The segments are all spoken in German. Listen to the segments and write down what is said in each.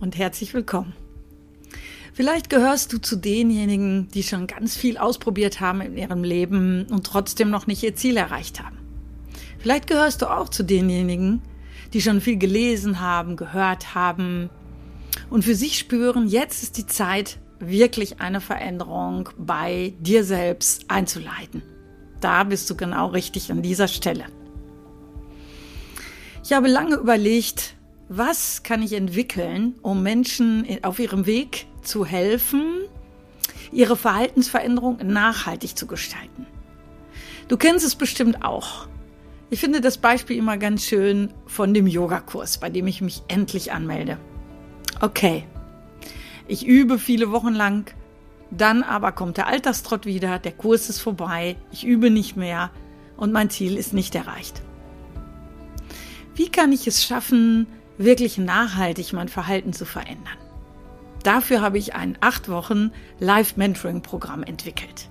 und herzlich willkommen. Vielleicht gehörst du zu denjenigen, die schon ganz viel ausprobiert haben in ihrem Leben und trotzdem noch nicht ihr Ziel erreicht haben. Vielleicht gehörst du auch zu denjenigen, die schon viel gelesen haben, gehört haben und für sich spüren, jetzt ist die Zeit, wirklich eine Veränderung bei dir selbst einzuleiten. Da bist du genau richtig an dieser Stelle. Ich habe lange überlegt, was kann ich entwickeln, um Menschen auf ihrem Weg zu helfen, ihre Verhaltensveränderung nachhaltig zu gestalten. Du kennst es bestimmt auch. Ich finde das Beispiel immer ganz schön von dem Yogakurs, bei dem ich mich endlich anmelde. Okay, ich übe viele Wochen lang, dann aber kommt der Alltagstrott wieder, der Kurs ist vorbei, ich übe nicht mehr und mein Ziel ist nicht erreicht. Wie kann ich es schaffen, wirklich nachhaltig mein Verhalten zu verändern. Dafür habe ich ein acht Wochen Live-Mentoring-Programm entwickelt.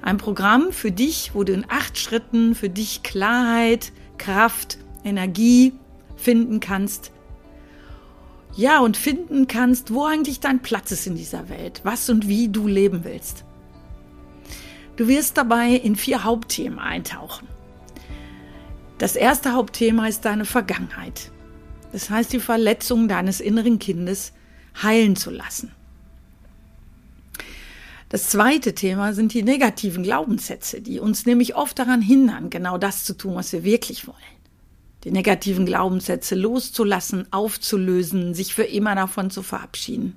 Ein Programm für dich, wo du in acht Schritten für dich Klarheit, Kraft, Energie finden kannst. Ja, und finden kannst, wo eigentlich dein Platz ist in dieser Welt, was und wie du leben willst. Du wirst dabei in vier Hauptthemen eintauchen. Das erste Hauptthema ist deine Vergangenheit. Das heißt, die Verletzung deines inneren Kindes heilen zu lassen. Das zweite Thema sind die negativen Glaubenssätze, die uns nämlich oft daran hindern, genau das zu tun, was wir wirklich wollen. Die negativen Glaubenssätze loszulassen, aufzulösen, sich für immer davon zu verabschieden.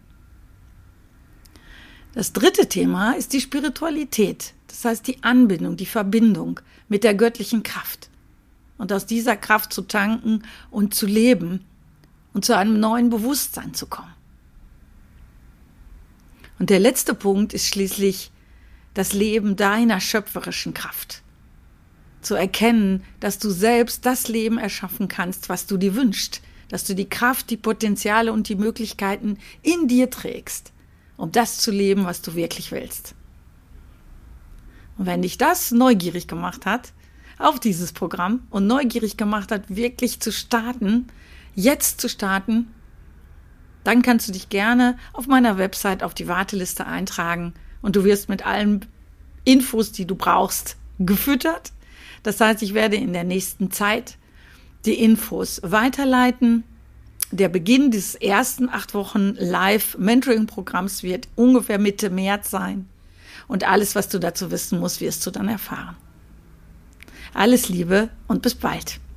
Das dritte Thema ist die Spiritualität, das heißt die Anbindung, die Verbindung mit der göttlichen Kraft und aus dieser Kraft zu tanken und zu leben und zu einem neuen Bewusstsein zu kommen. Und der letzte Punkt ist schließlich das Leben deiner schöpferischen Kraft. Zu erkennen, dass du selbst das Leben erschaffen kannst, was du dir wünschst, dass du die Kraft, die Potenziale und die Möglichkeiten in dir trägst, um das zu leben, was du wirklich willst. Und wenn dich das neugierig gemacht hat, auf dieses Programm und neugierig gemacht hat, wirklich zu starten, jetzt zu starten, dann kannst du dich gerne auf meiner Website auf die Warteliste eintragen und du wirst mit allen Infos, die du brauchst, gefüttert. Das heißt, ich werde in der nächsten Zeit die Infos weiterleiten. Der Beginn dieses ersten acht Wochen Live-Mentoring-Programms wird ungefähr Mitte März sein. Und alles, was du dazu wissen musst, wirst du dann erfahren. Alles Liebe und bis bald.